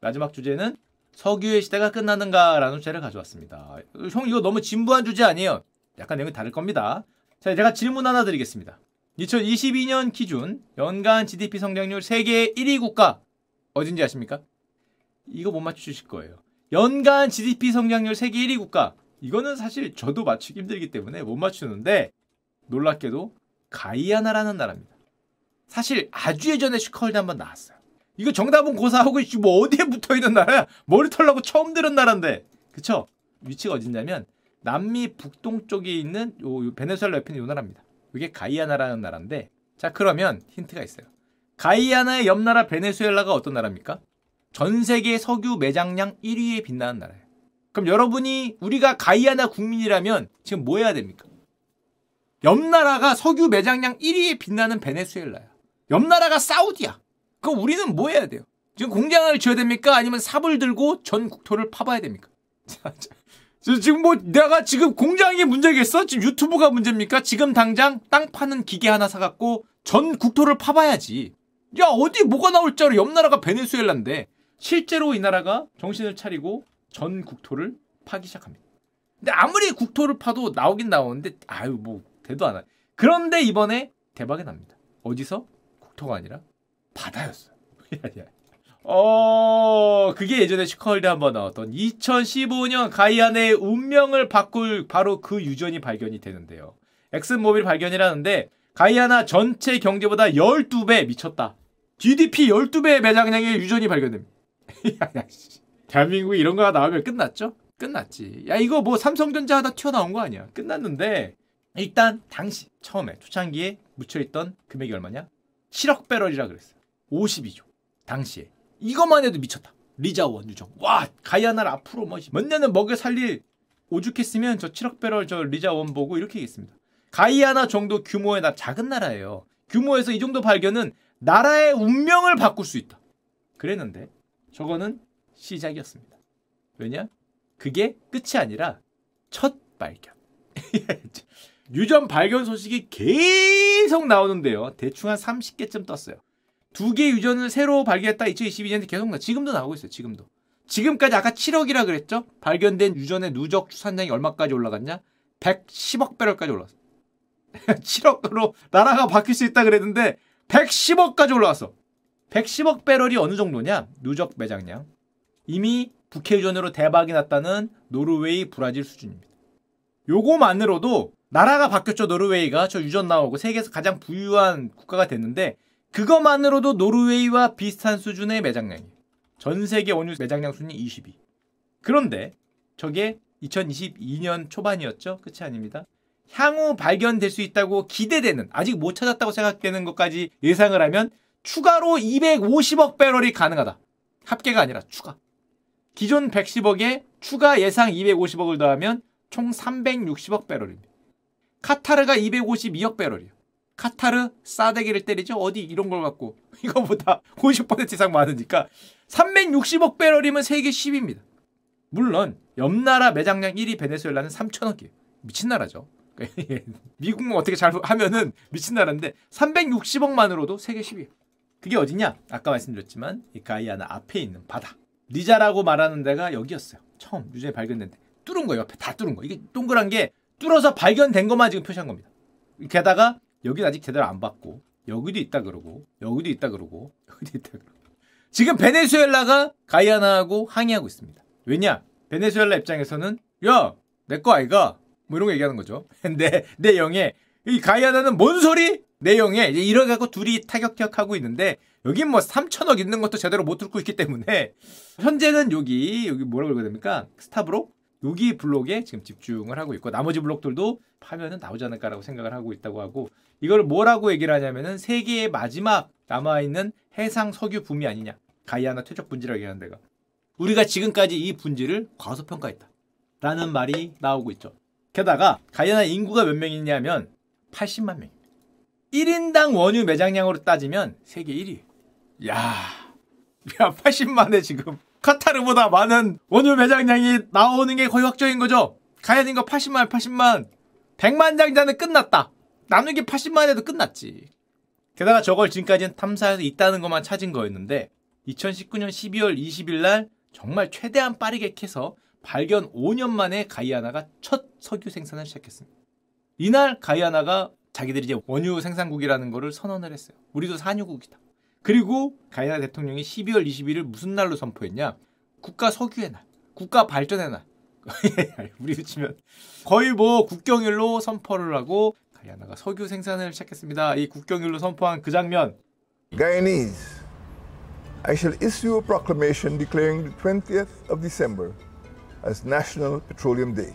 마지막 주제는 석유의 시대가 끝나는가라는 주제를 가져왔습니다. 형 이거 너무 진부한 주제 아니에요? 약간 내용이 다를 겁니다. 자, 제가 질문 하나 드리겠습니다. 2022년 기준 연간 GDP 성장률 세계 1위 국가 어딘지 아십니까? 이거 못 맞추실 거예요. 연간 GDP 성장률 세계 1위 국가 이거는 사실 저도 맞추기 힘들기 때문에 못 맞추는데 놀랍게도 가이아나라는 나라입니다. 사실 아주 예전에 슈카월드 한번 나왔어요. 이거 정답은 고사하고 뭐 어디에 붙어 있는 나라야? 머리털 나고 처음 들은 나라인데. 그쵸? 위치가 어딨냐면 남미 북동쪽에 있는 요, 베네수엘라 옆에 있는 요 나라입니다. 이게 가이아나라는 나라인데 자 그러면 힌트가 있어요. 가이아나의 옆 나라 베네수엘라가 어떤 나라입니까? 전 세계 석유 매장량 1위에 빛나는 나라예요. 그럼 여러분이 우리가 가이아나 국민이라면 지금 뭐 해야 됩니까? 옆 나라가 석유 매장량 1위에 빛나는 베네수엘라야. 옆 나라가 사우디야. 그럼 우리는 뭐 해야 돼요? 지금 공장을 지어야 됩니까? 아니면 삽을 들고 전 국토를 파봐야 됩니까? 지금 뭐 내가 지금 공장이 문제겠어? 지금 유튜브가 문제입니까? 지금 당장 땅 파는 기계 하나 사갖고 전 국토를 파봐야지. 야 어디 뭐가 나올 줄 알아? 옆 나라가 베네수엘라인데 실제로 이 나라가 정신을 차리고 전 국토를 파기 시작합니다. 근데 아무리 국토를 파도 나오긴 나오는데 아유 뭐 대도 안 하. 그런데 이번에 대박이 납니다. 어디서? 국토가 아니라 바다였어요. 어, 그게 예전에 슈카월드 한번 나왔던 2015년 가이아나의 운명을 바꿀 바로 그 유전이 발견이 되는데요. 엑슨모빌 발견이라는데 가이아나 전체 경제보다 12배 미쳤다. GDP 12배 매장량의 유전이 발견됩니다. 대한민국에 이런 거가 나오면 끝났죠? 끝났지. 야, 이거 뭐 삼성전자 하다 튀어나온 거 아니야. 끝났는데, 일단 당시 처음에 초창기에 묻혀있던 금액이 얼마냐? 7억 배럴이라 그랬어요. 52조. 당시에. 이것만 해도 미쳤다. 리자원 유정. 와, 가이아나를 앞으로 뭐, 몇 년은 먹여 살릴 오죽했으면 저 7억 배럴 저 리자원 보고 이렇게 얘기했습니다. 가이아나 정도 규모의 나 작은 나라예요. 규모에서 이 정도 발견은 나라의 운명을 바꿀 수 있다. 그랬는데 저거는 시작이었습니다. 왜냐? 그게 끝이 아니라 첫 발견. 유전 발견 소식이 계속 나오는데요. 대충 한 30개쯤 떴어요. 두 개 유전을 새로 발견했다 2022년에 계속 나. 지금도 나오고 있어요. 지금도. 지금까지 아까 7억이라 그랬죠? 발견된 유전의 누적 추산량이 얼마까지 올라갔냐? 110억 배럴까지 올랐어. 7억으로 나라가 바뀔 수 있다 그랬는데 110억까지 올라왔어. 110억 배럴이 어느 정도냐? 누적 매장량. 이미 북해 유전으로 대박이 났다는 노르웨이, 브라질 수준입니다. 요거만으로도 나라가 바뀌었죠. 노르웨이가 저 유전 나오고 세계에서 가장 부유한 국가가 됐는데 그것만으로도 노르웨이와 비슷한 수준의 매장량이에요. 전 세계 원유 매장량 순위 20위. 그런데 저게 2022년 초반이었죠. 끝이 아닙니다. 향후 발견될 수 있다고 기대되는 아직 못 찾았다고 생각되는 것까지 예상을 하면 추가로 250억 배럴이 가능하다. 합계가 아니라 추가. 기존 110억에 추가 예상 250억을 더하면 총 360억 배럴입니다. 카타르가 252억 배럴이에요. 카타르 싸대기를 때리죠. 어디 이런 걸 갖고 이거보다 50% 이상 많으니까 360억 배럴이면 세계 10위입니다. 물론 옆 나라 매장량 1위 베네수엘라는 3천억이에요. 미친 나라죠. 미국만 어떻게 잘 하면은 미친 나라인데 360억만으로도 세계 10위. 그게 어디냐? 아까 말씀드렸지만 이 가이아나 앞에 있는 바다. 리자라고 말하는 데가 여기였어요. 처음 유전이 발견된 데. 뚫은 거예요. 옆에 다 뚫은 거. 이게 동그란 게 뚫어서 발견된 것만 지금 표시한 겁니다. 게다가 여기는 아직 제대로 안 봤고 여기도 있다 그러고 여기도 있다 그러고 여기도 있다 그러고 지금 베네수엘라가 가이아나하고 항의하고 있습니다. 왜냐? 베네수엘라 입장에서는 야 내 거 아이가 뭐 이런 거 얘기하는 거죠. 내, 내 영에 이 가이아나는 뭔 소리? 내 영에 이제 이러갖고 둘이 타격격하고 있는데 여긴 뭐 3천억 있는 것도 제대로 못 듣고 있기 때문에 현재는 여기 여기 뭐라고 읽어야 됩니까? 스타브로 여기 블록에 지금 집중을 하고 있고 나머지 블록들도 파면은 나오지 않을까라고 생각을 하고 있다고 하고 이걸 뭐라고 얘기를 하냐면은 세계의 마지막 남아 있는 해상 석유 붐이 아니냐. 가이아나 퇴적 분지라고 얘기하는 데가. 우리가 지금까지 이 분지를 과소평가했다. 라는 말이 나오고 있죠. 게다가 가이아나 인구가 몇 명이냐면 80만 명 1인당 원유 매장량으로 따지면 세계 1위. 야, 야 80만에 지금 카타르보다 많은 원유 매장량이 나오는 게 거의 확정인 거죠. 가야딘거 80만, 80만. 100만 장자는 끝났다. 나누기 80만 해도 끝났지. 게다가 저걸 지금까지는 탐사해서 있다는 것만 찾은 거였는데 2019년 12월 20일 날 정말 최대한 빠르게 캐서 발견 5년 만에 가이아나가 첫 석유 생산을 시작했습니다. 이날 가이아나가 자기들이 이제 원유 생산국이라는 것을 선언을 했어요. 우리도 산유국이다. 그리고 가이아나 대통령이 12월 21일 무슨 날로 선포했냐? 국가 석유의 날, 국가 발전의 날. 우리도 치면 거의 뭐 국경일로 선포를 하고 가이아나가 석유 생산을 시작했습니다. 이 국경일로 선포한 그 장면. Guyanese, I shall issue a proclamation declaring the 20th of December as National Petroleum Day.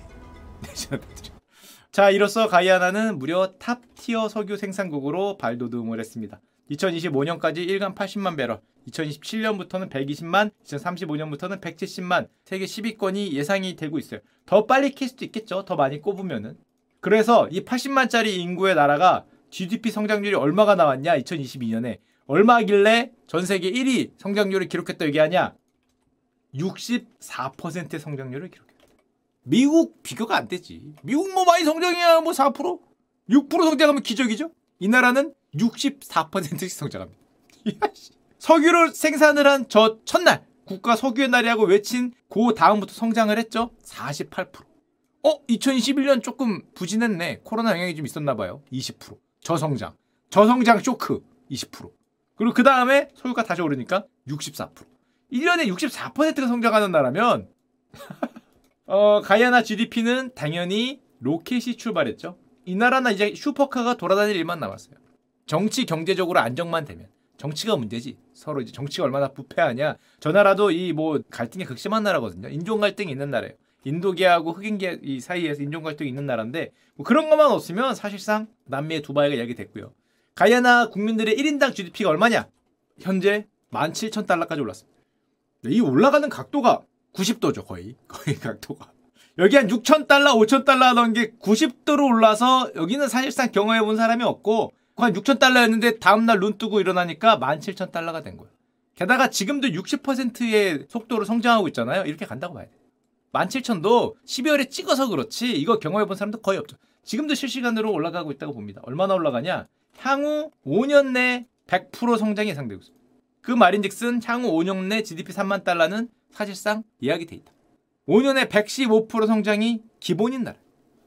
자, 이로써 가이아나는 무려 탑티어 석유 생산국으로 발돋움을 했습니다. 2025년까지 일간 80만 배럴, 2027년부터는 120만, 2035년부터는 170만, 세계 10위권이 예상이 되고 있어요. 더 빨리 캘 수도 있겠죠. 더 많이 꼽으면은. 그래서 이 80만짜리 인구의 나라가 GDP 성장률이 얼마가 나왔냐? 2022년에 얼마길래 전 세계 1위 성장률을 기록했다 얘기하냐? 64%의 성장률을 기록했다. 미국 비교가 안 되지. 미국 뭐 많이 성장이야 뭐 4%? 6% 성장하면 기적이죠? 이 나라는 64%씩 성장합니다. 석유를 생산을 한 저 첫날 국가 석유의 날이라고 외친 그 다음부터 성장을 했죠. 48%. 어? 2021년 조금 부진했네. 코로나 영향이 좀 있었나 봐요. 20%. 저성장. 저성장 쇼크 20%. 그리고 그 다음에 소유가 다시 오르니까 64%. 1년에 64%가 성장하는 나라면 어, 가이아나 GDP는 당연히 로켓이 출발했죠. 이 나라는 이제 슈퍼카가 돌아다닐 일만 남았어요. 정치 경제적으로 안정만 되면 정치가 문제지. 서로 이제 정치가 얼마나 부패하냐. 저 나라도 이 뭐 갈등이 극심한 나라거든요. 인종 갈등이 있는 나라예요. 인도계하고 흑인계 이 사이에서 인종 갈등이 있는 나라인데 뭐 그런 것만 없으면 사실상 남미의 두바이가 이야기됐고요. 가이아나 국민들의 1인당 GDP가 얼마냐? 현재 17,000달러까지 올랐습니다. 이 올라가는 각도가 90도죠, 거의. 거의 각도가. 여기 한 6,000달러, 5,000달러 하던 게 90도로 올라서 여기는 사실상 경험해 본 사람이 없고 한 6,000달러였는데 다음날 눈 뜨고 일어나니까 17,000 달러가 된 거예요. 게다가 지금도 60%의 속도로 성장하고 있잖아요. 이렇게 간다고 봐야 돼요. 17,000도 12월에 찍어서 그렇지 이거 경험해 본 사람도 거의 없죠. 지금도 실시간으로 올라가고 있다고 봅니다. 얼마나 올라가냐? 향후 5년 내 100% 성장이 예상되고 있습니다. 그 말인즉슨 향후 5년 내 GDP 3만 달러는 사실상 예약이 돼 있다. 5년에 115% 성장이 기본인 나라.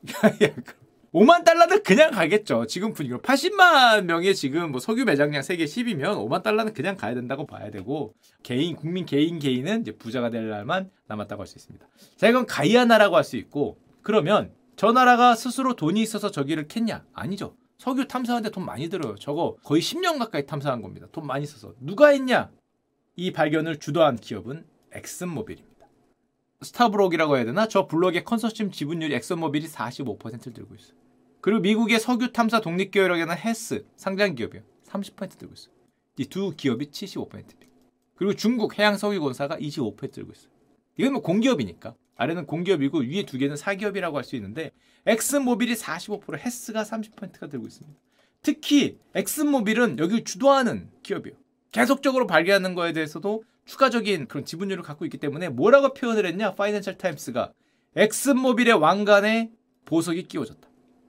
5만 달러는 그냥 가겠죠. 지금 분위기로 80만 명의 지금 뭐 석유 매장량 세계 10이면 5만 달러는 그냥 가야 된다고 봐야 되고 개인 국민 개인 개인은 이제 부자가 될 날만 남았다고 할 수 있습니다. 자 이건 가이아나라고 할 수 있고 그러면 저 나라가 스스로 돈이 있어서 저기를 캤냐? 아니죠. 석유 탐사하는데 돈 많이 들어요. 저거 거의 10년 가까이 탐사한 겁니다. 돈 많이 써서 누가 했냐? 이 발견을 주도한 기업은 엑슨모빌입니다. 스타브록이라고 해야 되나? 저 블록의 컨소시엄 지분율이 엑슨모빌이 45%를 들고 있어요. 그리고 미국의 석유 탐사 독립 기업이라는 헤스 상장 기업이요. 30% 들고 있어요. 이 두 기업이 75%입니다. 그리고 중국 해양 석유공사가 25% 들고 있어요. 이건 뭐 공기업이니까. 아래는 공기업이고 위에 두 개는 사기업이라고 할 수 있는데 엑슨모빌이 45%, 헤스가 30%가 들고 있습니다. 특히 엑슨모빌은 여기를 주도하는 기업이에요. 계속적으로 발견하는 거에 대해서도 추가적인 그런 지분율을 갖고 있기 때문에 뭐라고 표현을 했냐? 파이낸셜 타임스가 엑슨모빌의 왕관에 보석이 끼워졌다.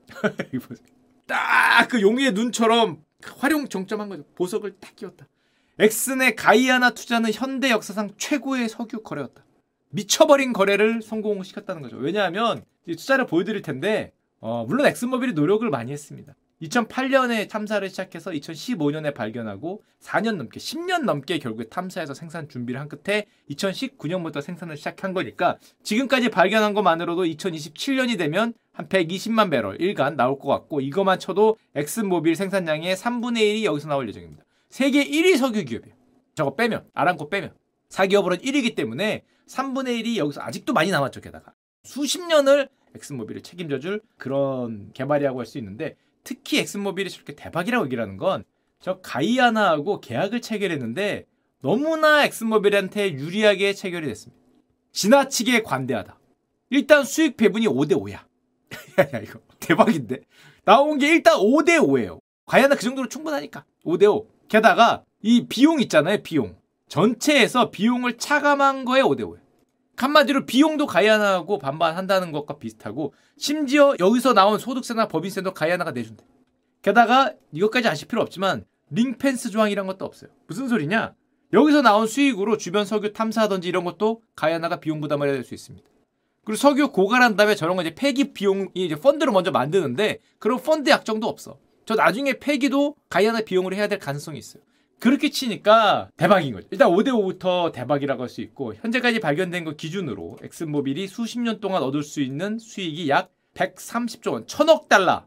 딱 그 용의 눈처럼 활용 정점한 거죠. 보석을 딱 끼웠다. 엑슨의 가이아나 투자는 현대 역사상 최고의 석유 거래였다. 미쳐버린 거래를 성공시켰다는 거죠. 왜냐하면 투자를 보여드릴 텐데 어, 물론 엑슨모빌이 노력을 많이 했습니다. 2008년에 탐사를 시작해서 2015년에 발견하고 4년 넘게 10년 넘게 결국에 탐사해서 생산 준비를 한 끝에 2019년부터 생산을 시작한 거니까 지금까지 발견한 것만으로도 2027년이 되면 한 120만 배럴 일간 나올 것 같고 이것만 쳐도 엑슨모빌 생산량의 3분의 1이 여기서 나올 예정입니다. 세계 1위 석유 기업이에요. 저거 빼면 아람코 빼면 사기업으로는 1위이기 때문에 3분의 1이 여기서 아직도 많이 남았죠. 게다가 수십 년을 엑슨모빌을 책임져줄 그런 개발이라고 할 수 있는데 특히 엑슨모빌이 저렇게 대박이라고 얘기를 하는 건 저 가이아나하고 계약을 체결했는데 너무나 엑슨모빌한테 유리하게 체결이 됐습니다. 지나치게 관대하다. 일단 수익 배분이 5대 5야. 야, 이거 대박인데. 나온 게 일단 5대 5예요. 가이아나 그 정도로 충분하니까. 5대 5. 게다가 이 비용 있잖아요, 비용. 전체에서 비용을 차감한 거에 5대 5예요. 한마디로 비용도 가이아나하고 반반한다는 것과 비슷하고 심지어 여기서 나온 소득세나 법인세도 가이아나가 내준대. 게다가 이것까지 아실 필요 없지만 링펜스 조항이란 것도 없어요. 무슨 소리냐? 여기서 나온 수익으로 주변 석유 탐사하든지 이런 것도 가야나가 비용 부담을 해야 될 수 있습니다. 그리고 석유 고갈한 다음에 저런 거 이제 폐기 비용이 이제 펀드를 먼저 만드는데 그런 펀드 약정도 없어. 저 나중에 폐기도 가야나 비용으로 해야 될 가능성이 있어요. 그렇게 치니까 대박인 거죠. 일단 5대5부터 대박이라고 할 수 있고 현재까지 발견된 것 기준으로 엑슨모빌이 수십 년 동안 얻을 수 있는 수익이 약 130조 원, 천억 달러가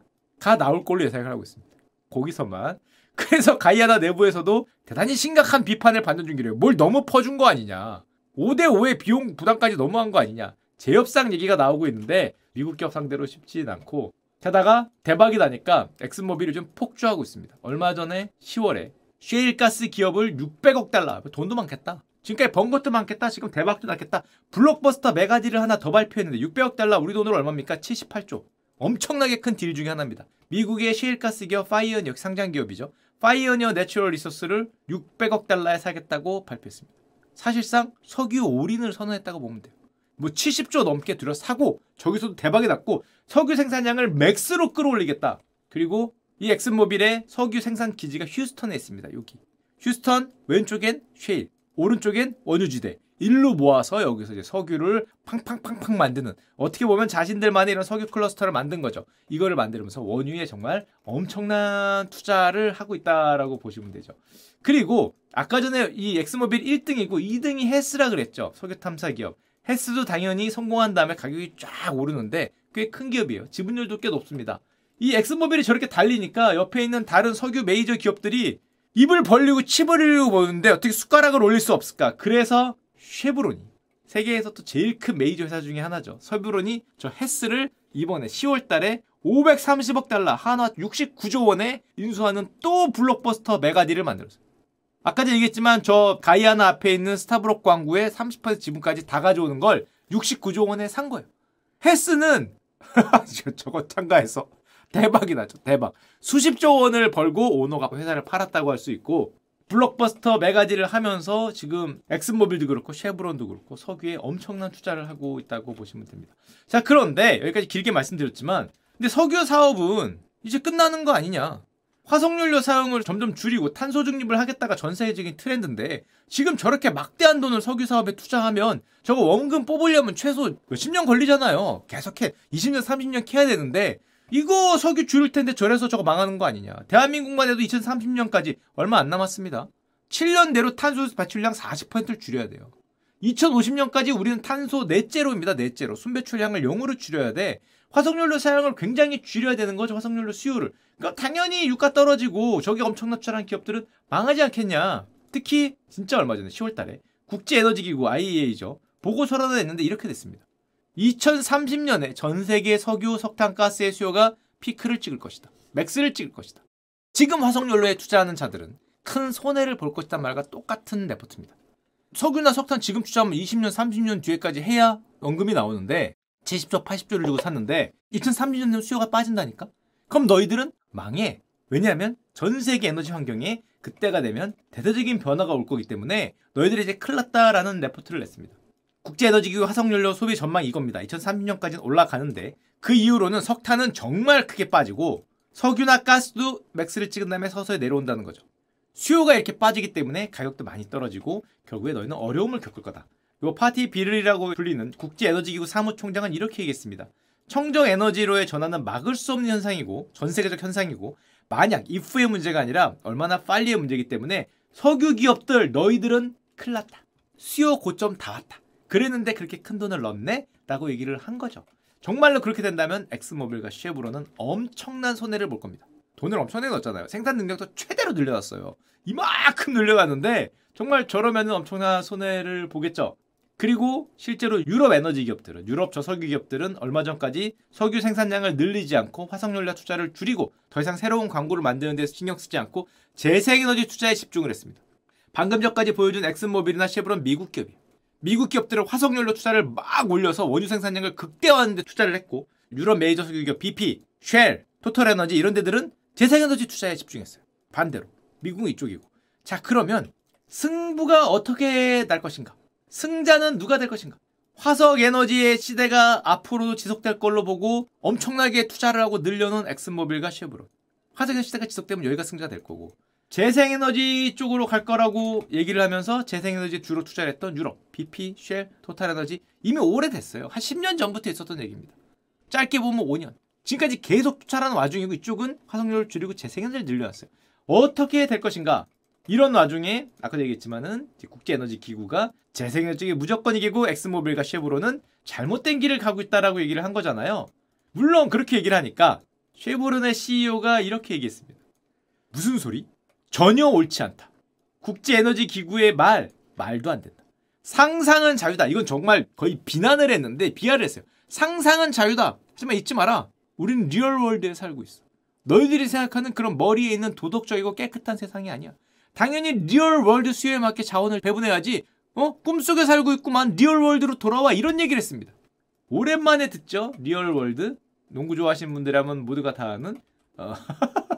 나올 걸로 예상을 하고 있습니다. 거기서만. 그래서 가이아나 내부에서도 대단히 심각한 비판을 받는 중이래요. 뭘 너무 퍼준 거 아니냐. 5대5의 비용 부담까지 너무한 거 아니냐. 재협상 얘기가 나오고 있는데 미국 기업 상대로 쉽지는 않고 게다가 대박이 나니까 엑슨모빌이 좀 폭주하고 있습니다. 얼마 전에 10월에 셰일가스 기업을 600억 달러 돈도 많겠다. 지금까지 번 것도 많겠다. 지금 대박도 났겠다. 블록버스터 mega deal을 하나 더 발표했는데 600억 달러 우리 돈으로 얼마입니까? 78조. 엄청나게 큰 deal 중에 하나입니다. 미국의 셰일가스 기업 파이어니어 상장 기업이죠. 파이어니어 내추럴 리소스를 600억 달러에 사겠다고 발표했습니다. 사실상 석유 올인을 선언했다고 보면 돼요. 뭐 70조 넘게 들여 사고 저기서도 대박이 났고 석유 생산량을 max로 끌어올리겠다. 그리고 이 엑슨모빌의 석유 생산 기지가 휴스턴에 있습니다. 여기. 휴스턴 왼쪽엔 쉐일, 오른쪽엔 원유지대. 일로 모아서 여기서 이제 석유를 팡팡팡팡 만드는 어떻게 보면 자신들만의 이런 석유 클러스터를 만든 거죠. 이거를 만들면서 원유에 정말 엄청난 투자를 하고 있다라고 보시면 되죠. 그리고 아까 전에 이 엑스모빌 1등이고 2등이 헤스라 그랬죠. 석유 탐사 기업. 헤스도 당연히 성공한 다음에 가격이 쫙 오르는데 꽤 큰 기업이에요. 지분율도 꽤 높습니다. 이 엑스모빌이 저렇게 달리니까 옆에 있는 다른 석유 메이저 기업들이 입을 벌리고 치버리려고 보는데 어떻게 숟가락을 올릴 수 없을까? 그래서 쉐브론이 세계에서 또 제일 큰 메이저 회사 중에 하나죠. 쉐브론이 저 헤스를 이번에 10월 달에 530억 달러, 한화 69조 원에 인수하는 또 블록버스터 mega deal을 만들었어요. 아까도 얘기했지만 저 가이아나 앞에 있는 스타브록 광구의 30% 지분까지 다 가져오는 걸 69조 원에 산 거예요. 헤스는 저거 참가해서 대박이 나죠. 대박. 수십조 원을 벌고 오너가 회사를 팔았다고 할 수 있고 블록버스터 메가디를 하면서 지금 엑슨모빌도 그렇고 쉐브론도 그렇고 석유에 엄청난 투자를 하고 있다고 보시면 됩니다. 자 그런데 여기까지 길게 말씀드렸지만 근데 석유 사업은 이제 끝나는 거 아니냐? 화석연료 사용을 점점 줄이고 탄소 중립을 하겠다가 전 세계적인 트렌드인데 지금 저렇게 막대한 돈을 석유 사업에 투자하면 저거 원금 뽑으려면 최소 10년 걸리잖아요. 계속해 20년 30년 캐야 되는데 이거 석유 줄일 텐데 저래서 저거 망하는 거 아니냐. 대한민국만 해도 2030년까지 얼마 안 남았습니다. 7년 내로 탄소 배출량 40%를 줄여야 돼요. 2050년까지 우리는 탄소 넷제로입니다. 넷제로. 순배출량을 0으로 줄여야 돼. 화석연료 사용을 굉장히 줄여야 되는 거죠. 화석연료 수요를. 그러니까 당연히 유가 떨어지고 저기 엄청난 투자한 기업들은 망하지 않겠냐. 특히 진짜 얼마 전에 10월 달에 국제에너지기구 IEA죠. 보고서를 냈는데 이렇게 됐습니다. 2030년에 전 세계 석유, 석탄, 가스의 수요가 피크를 찍을 것이다. max를 찍을 것이다. 지금 화석연료에 투자하는 자들은 큰 손해를 볼 것이란 말과 똑같은 레포트입니다. 석유나 석탄 지금 투자하면 20년, 30년 뒤에까지 해야 원금이 나오는데 70조, 80조를 주고 샀는데 2030년 되면 수요가 빠진다니까? 그럼 너희들은 망해. 왜냐하면 전 세계 에너지 환경에 그때가 되면 대대적인 변화가 올 거기 때문에 너희들이 이제 큰일 났다라는 레포트를 냈습니다. 국제에너지기구 화석연료 소비 전망 이겁니다. 2030년까지는 올라가는데 그 이후로는 석탄은 정말 크게 빠지고 석유나 가스도 맥스를 찍은 다음에 서서히 내려온다는 거죠. 수요가 이렇게 빠지기 때문에 가격도 많이 떨어지고 결국에 너희는 어려움을 겪을 거다. 요 파티 비를이라고 불리는 국제에너지기구 사무총장은 이렇게 얘기했습니다. 청정 에너지로의 전환은 막을 수 없는 현상이고 전 세계적 현상이고 만약 if의 문제가 아니라 얼마나 빨리의 문제이기 때문에 석유 기업들 너희들은 큰일 났다. 수요 고점 다 왔다. 그랬는데 그렇게 큰 돈을 넣네? 라고 얘기를 한 거죠. 정말로 그렇게 된다면 엑스모빌과 쉐브론은 엄청난 손해를 볼 겁니다. 돈을 엄청나게 넣었잖아요. 생산 능력도 최대로 늘려놨어요. 이만큼 늘려놨는데 정말 저러면 엄청난 손해를 보겠죠. 그리고 실제로 유럽 에너지 기업들은 유럽 저석유 기업들은 얼마 전까지 석유 생산량을 늘리지 않고 화석연료 투자를 줄이고 더 이상 새로운 광고를 만드는 데 신경 쓰지 않고 재생에너지 투자에 집중을 했습니다. 방금 전까지 보여준 엑슨모빌이나 쉐브론 미국 기업이에요. 미국 기업들은 화석연료 투자를 막 올려서 원유 생산량을 극대화하는 데 투자를 했고 유럽 메이저 석유 기업 BP, 쉘, 토탈에너지 이런 데들은 재생에너지 투자에 집중했어요. 반대로 미국은 이쪽이고. 자 그러면 승부가 어떻게 날 것인가? 승자는 누가 될 것인가? 화석 에너지의 시대가 앞으로도 지속될 걸로 보고 엄청나게 투자를 하고 늘려놓은 엑슨모빌과 쉐브론. 화석 에너지 시대가 지속되면 여기가 승자가 될 거고 재생에너지 쪽으로 갈 거라고 얘기를 하면서 재생에너지 주로 투자를 했던 유럽, BP, 쉘, 토탈에너지 이미 오래됐어요. 한 10년 전부터 있었던 얘기입니다. 짧게 보면 5년. 지금까지 계속 투자하는 와중이고 이쪽은 화석률을 줄이고 재생에너지를 늘려놨어요. 어떻게 될 것인가? 이런 와중에 아까 얘기했지만은 국제에너지 기구가 재생에너지 쪽이 무조건 이기고 엑스모빌과 쉐브로는 잘못된 길을 가고 있다라고 얘기를 한 거잖아요. 물론 그렇게 얘기를 하니까 쉐브론의 CEO가 이렇게 얘기했습니다. 무슨 소리? 전혀 옳지 않다. 국제에너지 기구의 말 말도 안 된다. 상상은 자유다. 이건 정말 거의 비난을 했는데 비하를 했어요. 상상은 자유다. 하지만 잊지 마라. 우리는 real world에 살고 있어. 너희들이 생각하는 그런 머리에 있는 도덕적이고 깨끗한 세상이 아니야. 당연히 real world 수요에 맞게 자원을 배분해야지. 어? 꿈속에 살고 있구만. real world로 돌아와. 이런 얘기를 했습니다. 오랜만에 듣죠? real world. 농구 좋아하시는 분들이라면 모두가 다 아는 어.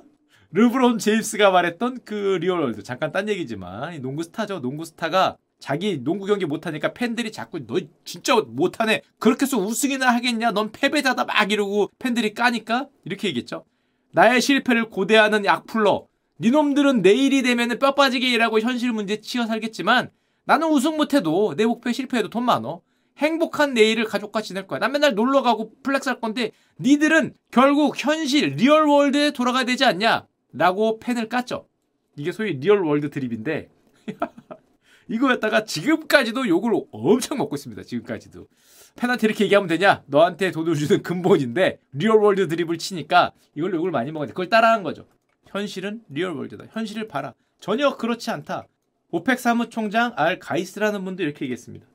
르브론 제임스가 말했던 그 real world. 잠깐 딴 얘기지만 농구 스타죠. 농구 스타가 자기 농구 경기 못하니까 팬들이 자꾸 너 진짜 못하네. 그렇게 해서 우승이나 하겠냐? 넌 패배자다 막 이러고 팬들이 까니까 이렇게 얘기했죠. 나의 실패를 고대하는 악플러. 니놈들은 내일이 되면 뼈 빠지게 일하고 현실 문제 치여 살겠지만 나는 우승 못해도 내 목표에 실패해도 돈 많어. 행복한 내일을 가족과 지낼 거야. 난 맨날 놀러 가고 flex 할 건데 니들은 결국 현실 real world에 돌아가야 되지 않냐? 라고 팬을 깠죠. 이게 소위 real world 드립인데 이거였다가 지금까지도 욕을 엄청 먹고 있습니다. 지금까지도. 팬한테 이렇게 얘기하면 되냐? 너한테 돈을 주는 근본인데 real world 드립을 치니까 이걸로 욕을 많이 먹었는데 그걸 따라한 거죠. 현실은 리얼월드다. 현실을 봐라. 전혀 그렇지 않다. 오펙 사무총장 알 가이스라는 분도 이렇게 얘기했습니다.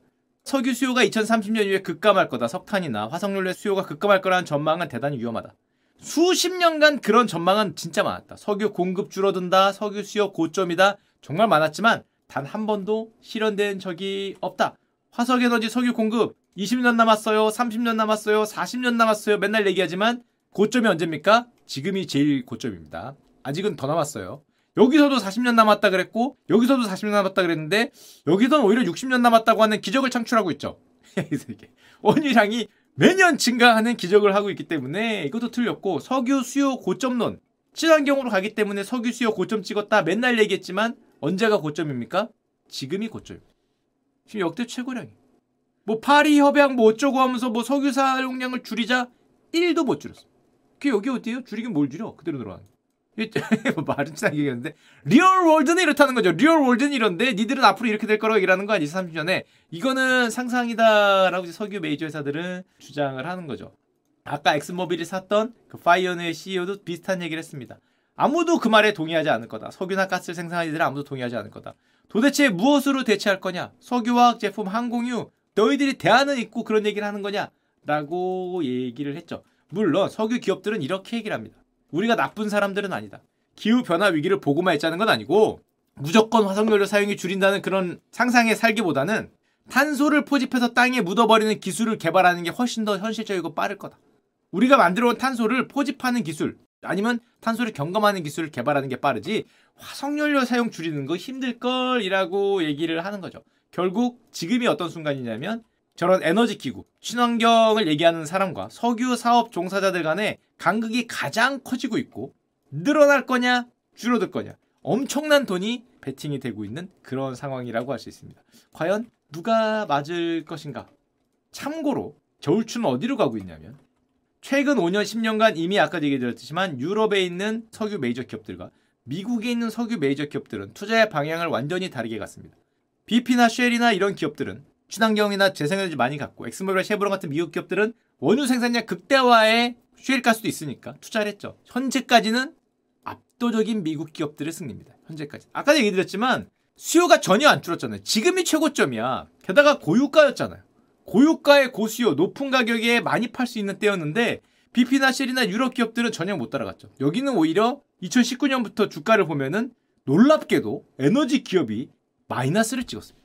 석유 수요가 2030년 이후에 급감할 거다. 석탄이나 화석연료 수요가 급감할 거라는 전망은 대단히 위험하다. 수십 년간 그런 전망은 진짜 많았다. 석유 공급 줄어든다. 석유 수요 고점이다. 정말 많았지만 단 한 번도 실현된 적이 없다. 화석 에너지 석유 공급 20년 남았어요. 30년 남았어요. 40년 남았어요. 맨날 얘기하지만 고점이 언제입니까? 지금이 제일 고점입니다. 아직은 더 남았어요. 여기서도 40년 남았다 그랬고 여기서도 40년 남았다 그랬는데 여기서는 오히려 60년 남았다고 하는 기적을 창출하고 있죠. 원유량이 매년 증가하는 기적을 하고 있기 때문에 이것도 틀렸고 석유 수요 고점론 친환경으로 가기 때문에 석유 수요 고점 찍었다 맨날 얘기했지만 언제가 고점입니까? 지금이 고점입니다. 지금 역대 최고량이. 뭐 파리 협약 뭐 어쩌고 하면서 뭐 석유 사용량을 줄이자 1도 못 줄였어. 그게 여기 어디에요? 줄이긴 뭘 줄여? 그대로 들어가는. 뭐 말은 착하게 얘기했는데 real world는 이렇다는 거죠. real world는 이런데 니들은 앞으로 이렇게 될 거라고 얘기하는 거 아니지 30년에 이거는 상상이다라고 석유 메이저 회사들은 주장을 하는 거죠. 아까 엑스모빌이 샀던 그 파이어의 CEO도 비슷한 얘기를 했습니다. 아무도 그 말에 동의하지 않을 거다. 석유나 가스를 생산하는 이들은 아무도 동의하지 않을 거다. 도대체 무엇으로 대체할 거냐? 석유화학 제품, 항공유, 너희들이 대안은 있고 그런 얘기를 하는 거냐? 라고 얘기를 했죠. 물론 석유 기업들은 이렇게 얘기를 합니다. 우리가 나쁜 사람들은 아니다. 기후 변화 위기를 보고만 있자는 건 아니고 무조건 화석연료 사용이 줄인다는 그런 상상에 살기보다는 탄소를 포집해서 땅에 묻어버리는 기술을 개발하는 게 훨씬 더 현실적이고 빠를 거다. 우리가 만들어 온 탄소를 포집하는 기술 아니면 탄소를 경감하는 기술을 개발하는 게 빠르지 화석연료 사용 줄이는 거 힘들 걸 이라고 얘기를 하는 거죠. 결국 지금이 어떤 순간이냐면 저런 에너지 기구, 친환경을 얘기하는 사람과 석유 사업 종사자들 간의 간극이 가장 커지고 있고 늘어날 거냐 줄어들 거냐 엄청난 돈이 베팅이 되고 있는 그런 상황이라고 할 수 있습니다. 과연 누가 맞을 것인가? 참고로 저울추는 어디로 가고 있냐면 최근 5년 10년간 이미 아까 얘기 드렸지만 유럽에 있는 석유 메이저 기업들과 미국에 있는 석유 메이저 기업들은 투자의 방향을 완전히 다르게 갔습니다. BP나 쉘이나 이런 기업들은 친환경이나 재생에너지 많이 갔고 엑스모빌, 쉐브론 같은 미국 기업들은 원유 생산량 극대화에 셰일가스도 있으니까 투자를 했죠. 현재까지는 압도적인 미국 기업들의 승리입니다. 현재까지. 아까 얘기 드렸지만 수요가 전혀 안 줄었잖아요. 지금이 최고점이야. 게다가 고유가였잖아요. 고유가의 고수요, 높은 가격에 많이 팔 수 있는 때였는데 BP나 쉘이나 유럽 기업들은 전혀 못 따라갔죠. 여기는 오히려 2019년부터 주가를 보면은 놀랍게도 에너지 기업이 마이너스를 찍었습니다.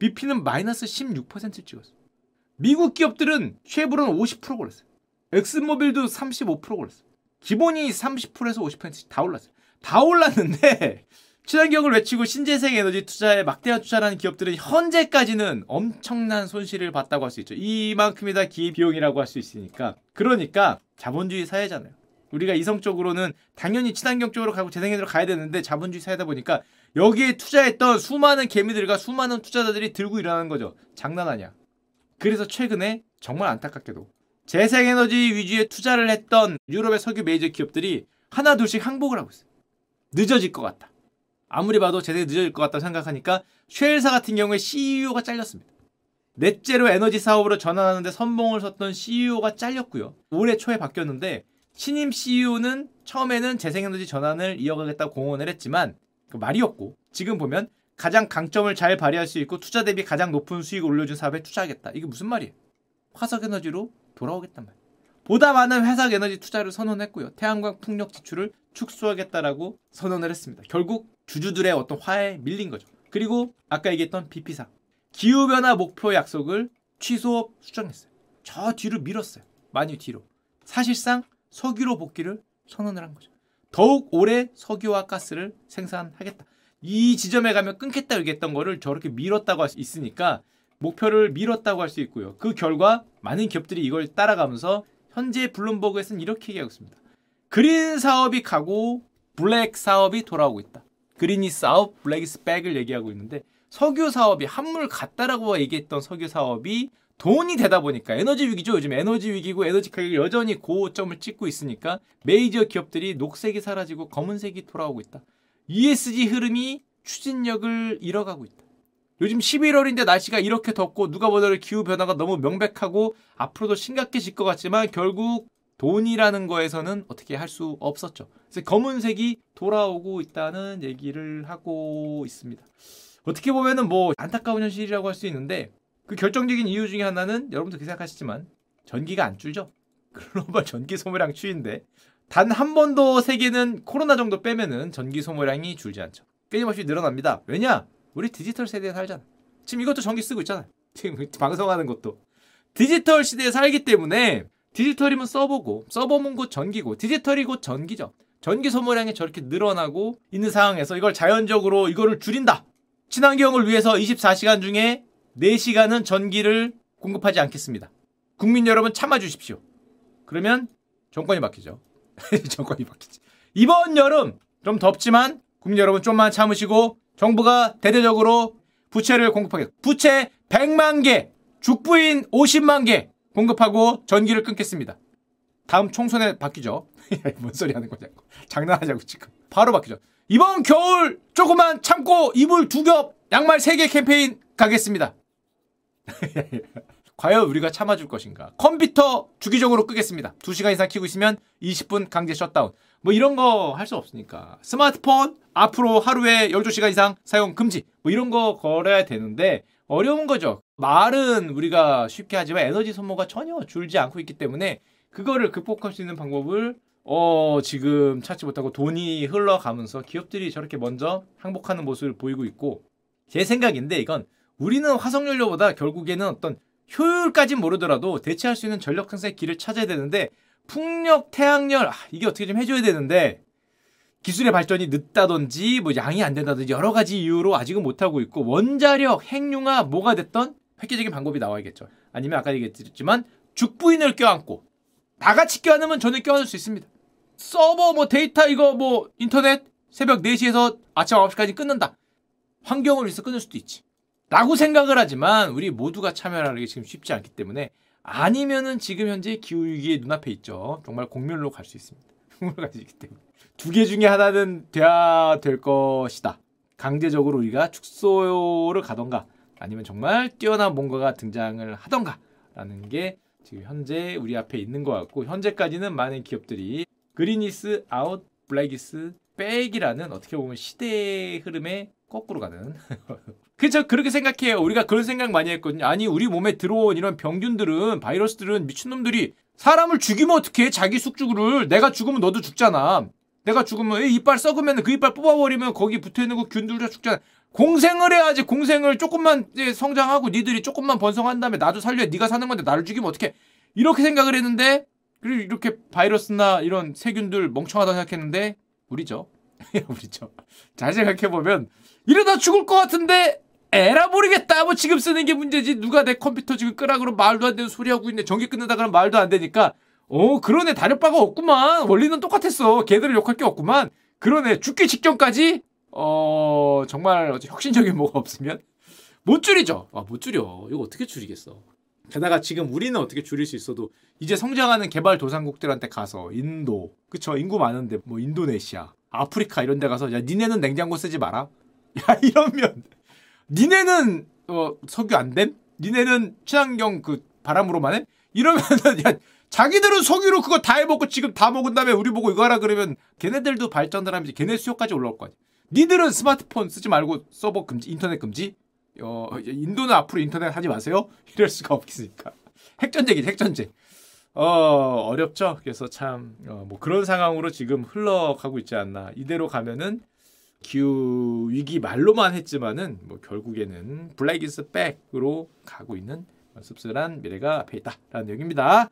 BP는 마이너스 16%를 찍었어요. 미국 기업들은 쉐브론 50% 올랐어요. 엑스모빌도 35% 올랐어요. 기본이 30%에서 50%씩 다 올랐어요. 다 올랐는데 친환경을 외치고 신재생 에너지 투자에 막대한 투자하는 기업들은 현재까지는 엄청난 손실을 봤다고 할 수 있죠. 이만큼이 다 기회비용이라고 할 수 있으니까. 그러니까 자본주의 사회잖아요. 우리가 이성적으로는 당연히 친환경 쪽으로 가고 재생에너지로 가야 되는데 자본주의 사회다 보니까 여기에 투자했던 수많은 개미들과 수많은 투자자들이 들고 일어나는 거죠. 장난 아니야. 그래서 최근에 정말 안타깝게도 재생에너지 위주의 투자를 했던 유럽의 석유 메이저 기업들이 하나 둘씩 항복을 하고 있어요. 늦어질 것 같다. 아무리 봐도 제대로 늦어질 것 같다고 생각하니까 쉘사 같은 경우에 CEO가 잘렸습니다. 넷제로 에너지 사업으로 전환하는데 선봉을 섰던 CEO가 잘렸고요. 올해 초에 바뀌었는데 신임 CEO는 처음에는 재생에너지 전환을 이어가겠다고 공언을 했지만 그 말이었고 지금 보면 가장 강점을 잘 발휘할 수 있고 투자 대비 가장 높은 수익을 올려준 사업에 투자하겠다. 이게 무슨 말이에요? 화석 에너지로 돌아오겠단 말이에요. 보다 많은 회사 에너지 투자를 선언했고요. 태양광 풍력 지출을 축소하겠다라고 선언을 했습니다. 결국 주주들의 어떤 화에 밀린 거죠. 그리고 아까 얘기했던 BP사 기후변화 목표 약속을 취소 수정했어요. 저 뒤로 밀었어요. 많이 뒤로. 사실상 석유로 복귀를 선언을 한 거죠. 더욱 오래 석유와 가스를 생산하겠다. 이 지점에 가면 끊겠다 얘기했던 거를 저렇게 밀었다고 할 수 있으니까 목표를 밀었다고 할 수 있고요. 그 결과 많은 기업들이 이걸 따라가면서 현재 블룸버그에서는 이렇게 얘기하고 있습니다. 그린 사업이 가고 블랙 사업이 돌아오고 있다. Green is out, Black is back을 얘기하고 있는데 석유 사업이 한물 같다라고 얘기했던 석유 사업이 돈이 되다 보니까 에너지 위기죠. 요즘 에너지 위기고 에너지 가격이 여전히 고점을 찍고 있으니까 메이저 기업들이 녹색이 사라지고 검은색이 돌아오고 있다. ESG 흐름이 추진력을 잃어가고 있다. 요즘 11월인데 날씨가 이렇게 덥고 누가 보더라도 기후 변화가 너무 명백하고 앞으로도 심각해질 것 같지만 결국 돈이라는 거에서는 어떻게 할 수 없었죠. 그래서 검은색이 돌아오고 있다는 얘기를 하고 있습니다. 어떻게 보면은 뭐 안타까운 현실이라고 할 수 있는데 그 결정적인 이유 중에 하나는 여러분도 그렇게 생각하시지만 전기가 안 줄죠. 글로벌 전기 소모량 추인데 단 한 번도 세계는 코로나 정도 빼면은 전기 소모량이 줄지 않죠. 끊임없이 늘어납니다. 왜냐? 우리 디지털 세대에 살잖아. 지금 이것도 전기 쓰고 있잖아. 지금 방송하는 것도. 디지털 시대에 살기 때문에 디지털이면 서버고 서버면 곧 전기고 디지털이 곧 전기죠. 전기 소모량이 저렇게 늘어나고 있는 상황에서 이걸 자연적으로 이거를 줄인다. 친환경을 위해서 24시간 중에 4시간은 전기를 공급하지 않겠습니다. 국민 여러분 참아주십시오. 그러면 정권이 바뀌죠. 정권이 바뀌지. 이번 여름 좀 덥지만 국민 여러분 좀만 참으시고 정부가 대대적으로 부채를 공급하겠 부채 100만 개, 죽부인 50만 개 공급하고 전기를 끊겠습니다. 다음 총선에 바뀌죠. 뭔 소리 하는 거냐고. 장난하자고 지금. 바로 바뀌죠. 이번 겨울 조금만 참고 이불 두 겹, 양말 세 개 캠페인 가겠습니다. 과연 우리가 참아줄 것인가? 컴퓨터 주기적으로 끄겠습니다. 2시간 이상 키고 있으면 20분 강제 셧다운. 뭐 이런 거 할 수 없으니까. 스마트폰 앞으로 하루에 12시간 이상 사용 금지. 뭐 이런 거 걸어야 되는데 어려운 거죠. 말은 우리가 쉽게 하지만 에너지 소모가 전혀 줄지 않고 있기 때문에 그거를 극복할 수 있는 방법을 어 지금 찾지 못하고 돈이 흘러가면서 기업들이 저렇게 먼저 항복하는 모습을 보이고 있고 제 생각인데 이건 우리는 화석연료보다 결국에는 어떤 효율까진 모르더라도 대체할 수 있는 전력 생산의 길을 찾아야 되는데 풍력, 태양열 아, 이게 어떻게 좀 해줘야 되는데 기술의 발전이 늦다든지 뭐 양이 안 된다든지 여러 가지 이유로 아직은 못하고 있고 원자력, 핵융합 뭐가 됐던 획기적인 방법이 나와야겠죠. 아니면 아까 얘기했지만 죽부인을 껴안고 나같이 껴안으면 저는 껴안을 수 있습니다. 서버 뭐 데이터 이거 뭐 인터넷 새벽 4시에서 아침 9시까지 끊는다. 환경을 위해서 끊을 수도 있지. 라고 생각을 하지만 우리 모두가 참여하는 게 지금 쉽지 않기 때문에 아니면은 지금 현재 기후위기의 눈앞에 있죠. 정말 공멸로 갈 수 있습니다. 공멸로 갈 수 있기 때문에. 두 개 중에 하나는 돼야 될 것이다. 강제적으로 우리가 축소를 가던가 아니면 정말 뛰어난 뭔가가 등장을 하던가 라는 게 지금 현재 우리 앞에 있는 것 같고 현재까지는 많은 기업들이 Green is out Black is back이라는 어떻게 보면 시대의 흐름에 거꾸로 가는 그렇죠 그렇게 생각해요. 우리가 그런 생각 많이 했거든요. 아니 우리 몸에 들어온 이런 병균들은 바이러스들은 미친놈들이 사람을 죽이면 어떻게 자기 숙주를. 내가 죽으면 너도 죽잖아. 내가 죽으면 이빨 썩으면 그 이빨 뽑아버리면 거기 붙어있는 그 균들도 죽잖아. 공생을 해야지. 공생을 조금만 성장하고 니들이 조금만 번성한 다음에 나도 살려. 네가 사는 건데 나를 죽이면 어떻게 이렇게 생각을 했는데 그리고 이렇게 바이러스나 이런 세균들 멍청하다 생각했는데 우리죠. 우리죠. 잘 생각해보면 이러다 죽을 것 같은데 에라 모르겠다 뭐 지금 쓰는 게 문제지. 누가 내 컴퓨터 지금 끄라 그러면 말도 안 되는 소리 하고 있네. 전기 끊는다 그러면 말도 안 되니까. 어 그러네. 다를 바가 없구만. 원리는 똑같았어. 걔들을 욕할 게 없구만. 그러네. 죽기 직전까지? 어 정말 혁신적인 뭐가 없으면? 못 줄이죠. 아못 줄여. 이거 어떻게 줄이겠어? 게다가 지금 우리는 어떻게 줄일 수 있어도 이제 성장하는 개발도상국들한테 가서 인도. 그쵸? 인구 많은데 뭐 인도네시아 아프리카 이런 데 가서 야 니네는 냉장고 쓰지 마라. 야 이러면 니네는 어 석유 안 됨? 니네는 친환경 그 바람으로만 해? 이러면은 야 자기들은 석유로 그거 다 해먹고 지금 다 먹은 다음에 우리 보고 이거 하라 그러면 걔네들도 발전을 하면서 걔네 수요까지 올라올 거 아니야. 니들은 스마트폰 쓰지 말고 서버 금지, 인터넷 금지. 어, 인도는 앞으로 인터넷 하지 마세요. 이럴 수가 없겠으니까. 핵전쟁이 핵전쟁. 어, 어렵죠. 그래서 참, 어, 뭐 그런 상황으로 지금 흘러가고 있지 않나. 이대로 가면은 기후 위기 말로만 했지만은 뭐 결국에는 Black is back으로 가고 있는 씁쓸한 미래가 앞에 있다라는 얘기입니다.